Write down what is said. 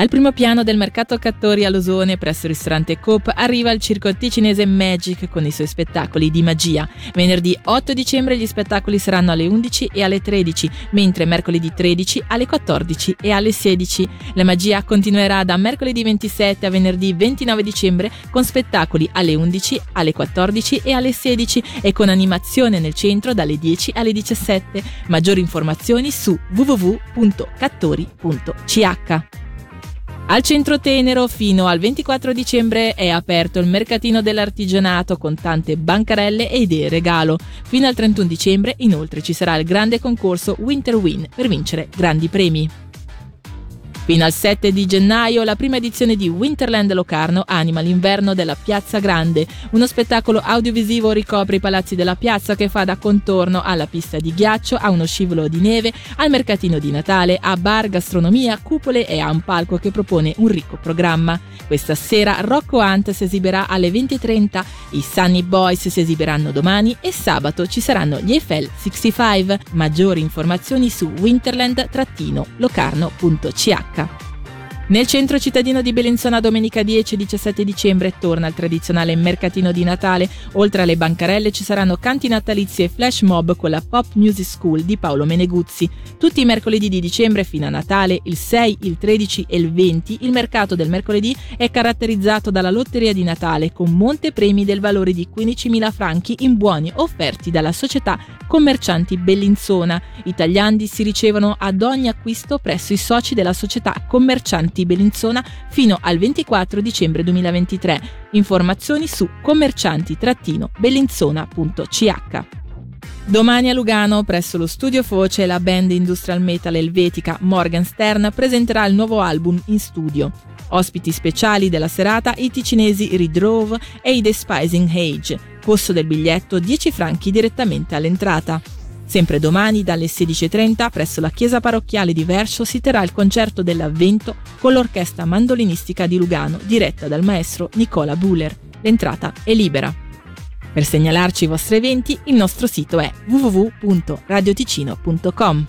Al primo piano del mercato Cattori a Losone, presso il ristorante Coop, arriva il circo ticinese Magic con i suoi spettacoli di magia. Venerdì 8 dicembre gli spettacoli saranno alle 11 e alle 13, mentre mercoledì 13 alle 14 e alle 16. La magia continuerà da mercoledì 27 a venerdì 29 dicembre con spettacoli alle 11, alle 14 e alle 16 e con animazione nel centro dalle 10 alle 17. Maggiori informazioni su www.cattori.ch. Al centro Tenero fino al 24 dicembre è aperto il mercatino dell'artigianato con tante bancarelle e idee regalo. Fino al 31 dicembre inoltre ci sarà il grande concorso Winter Win per vincere grandi premi. Fino al 7 di gennaio la prima edizione di Winterland Locarno anima l'inverno della Piazza Grande. Uno spettacolo audiovisivo ricopre i palazzi della piazza che fa da contorno alla pista di ghiaccio, a uno scivolo di neve, al mercatino di Natale, a bar, gastronomia, cupole e a un palco che propone un ricco programma. Questa sera Rocco Hunt si esibirà alle 20.30, i Sunny Boys si esibiranno domani e sabato ci saranno gli Eiffel 65. Maggiori informazioni su winterland-locarno.ch. пока. Nel centro cittadino di Bellinzona domenica 10 e 17 dicembre torna il tradizionale mercatino di Natale. Oltre alle bancarelle ci saranno canti natalizi e flash mob con la Pop Music School di Paolo Meneguzzi. Tutti i mercoledì di dicembre fino a Natale, il 6, il 13 e il 20, il mercato del mercoledì è caratterizzato dalla lotteria di Natale con monte premi del valore di 15.000 franchi in buoni offerti dalla società Commercianti Bellinzona. I tagliandi si ricevono ad ogni acquisto presso i soci della società Commercianti Commercianti Bellinzona fino al 24 dicembre 2023. Informazioni su commercianti-bellinzona.ch. Domani a Lugano, presso lo studio Foce, la band industrial metal elvetica Morgan Stern presenterà il nuovo album in studio. Ospiti speciali della serata i ticinesi Ridrove e i Despising Age. Costo del biglietto 10 franchi direttamente all'entrata. Sempre domani dalle 16.30 presso la chiesa parrocchiale di Verso si terrà il concerto dell'Avvento con l'orchestra mandolinistica di Lugano diretta dal maestro Nicola Buller. L'entrata è libera. Per segnalarci i vostri eventi il nostro sito è www.radioticino.com.